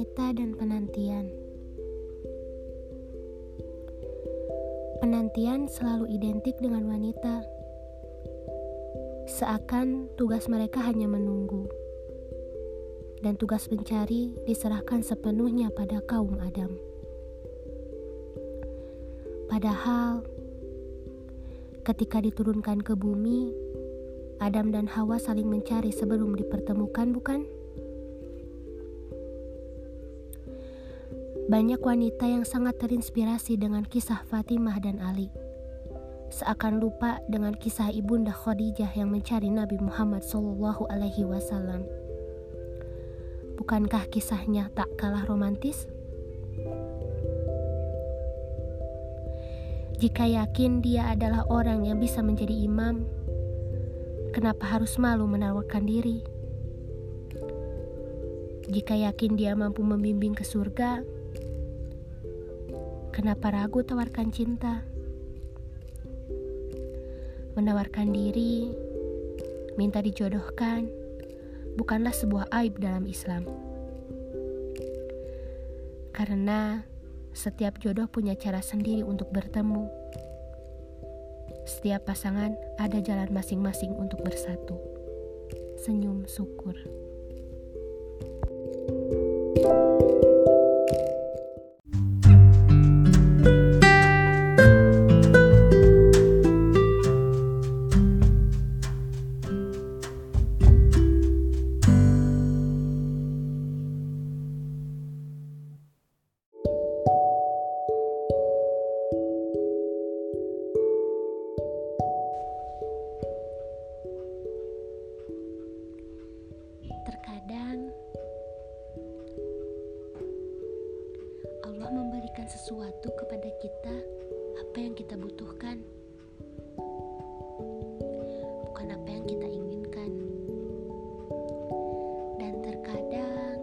Wanita dan penantian. Penantian selalu identik dengan wanita. Seakan tugas mereka hanya menunggu. Dan tugas mencari diserahkan sepenuhnya pada kaum Adam. Padahal ketika diturunkan ke bumi, Adam dan Hawa saling mencari sebelum dipertemukan, bukan? Banyak wanita yang sangat terinspirasi dengan kisah Fatimah dan Ali. Seakan lupa dengan kisah ibunda Khadijah yang mencari Nabi Muhammad Shallallahu Alaihi Wasallam. Bukankah kisahnya tak kalah romantis? Jika yakin dia adalah orang yang bisa menjadi imam, kenapa harus malu menawarkan diri? Jika yakin dia mampu membimbing ke surga, Kenapa ragu tawarkan cinta? Menawarkan diri, minta dijodohkan, bukanlah sebuah aib dalam Islam. Karena setiap jodoh punya cara sendiri untuk bertemu. Setiap pasangan ada jalan masing-masing untuk bersatu. Senyum syukur. Memberikan sesuatu kepada kita apa yang kita butuhkan, bukan apa yang kita inginkan. Dan terkadang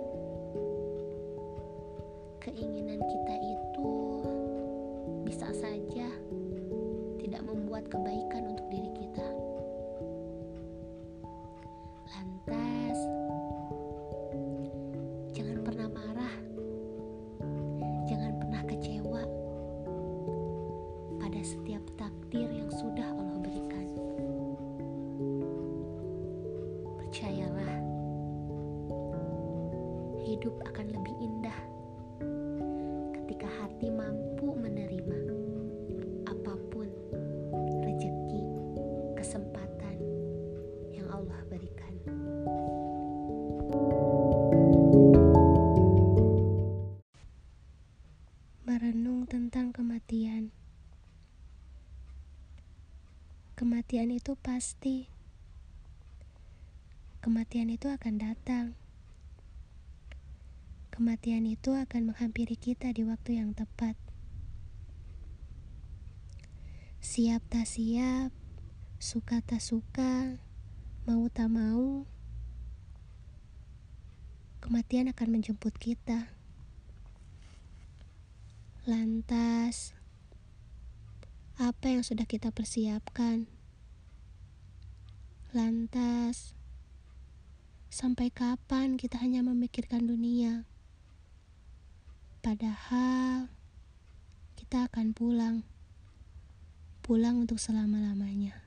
keinginan kita itu bisa saja tidak membuat kebaikan untuk diri kita. Hidup akan lebih indah ketika hati mampu menerima apa pun rezeki, kesempatan yang Allah berikan. Merenung tentang kematian. Kematian itu pasti. Kematian itu akan datang. Kematian itu akan menghampiri kita di waktu yang tepat. Siap tak siap, suka tak suka, mau tak mau, kematian akan menjemput kita. Lantas, apa yang sudah kita persiapkan. Lantas, sampai kapan kita hanya memikirkan dunia? Padahal kita akan pulang, pulang untuk selama-lamanya.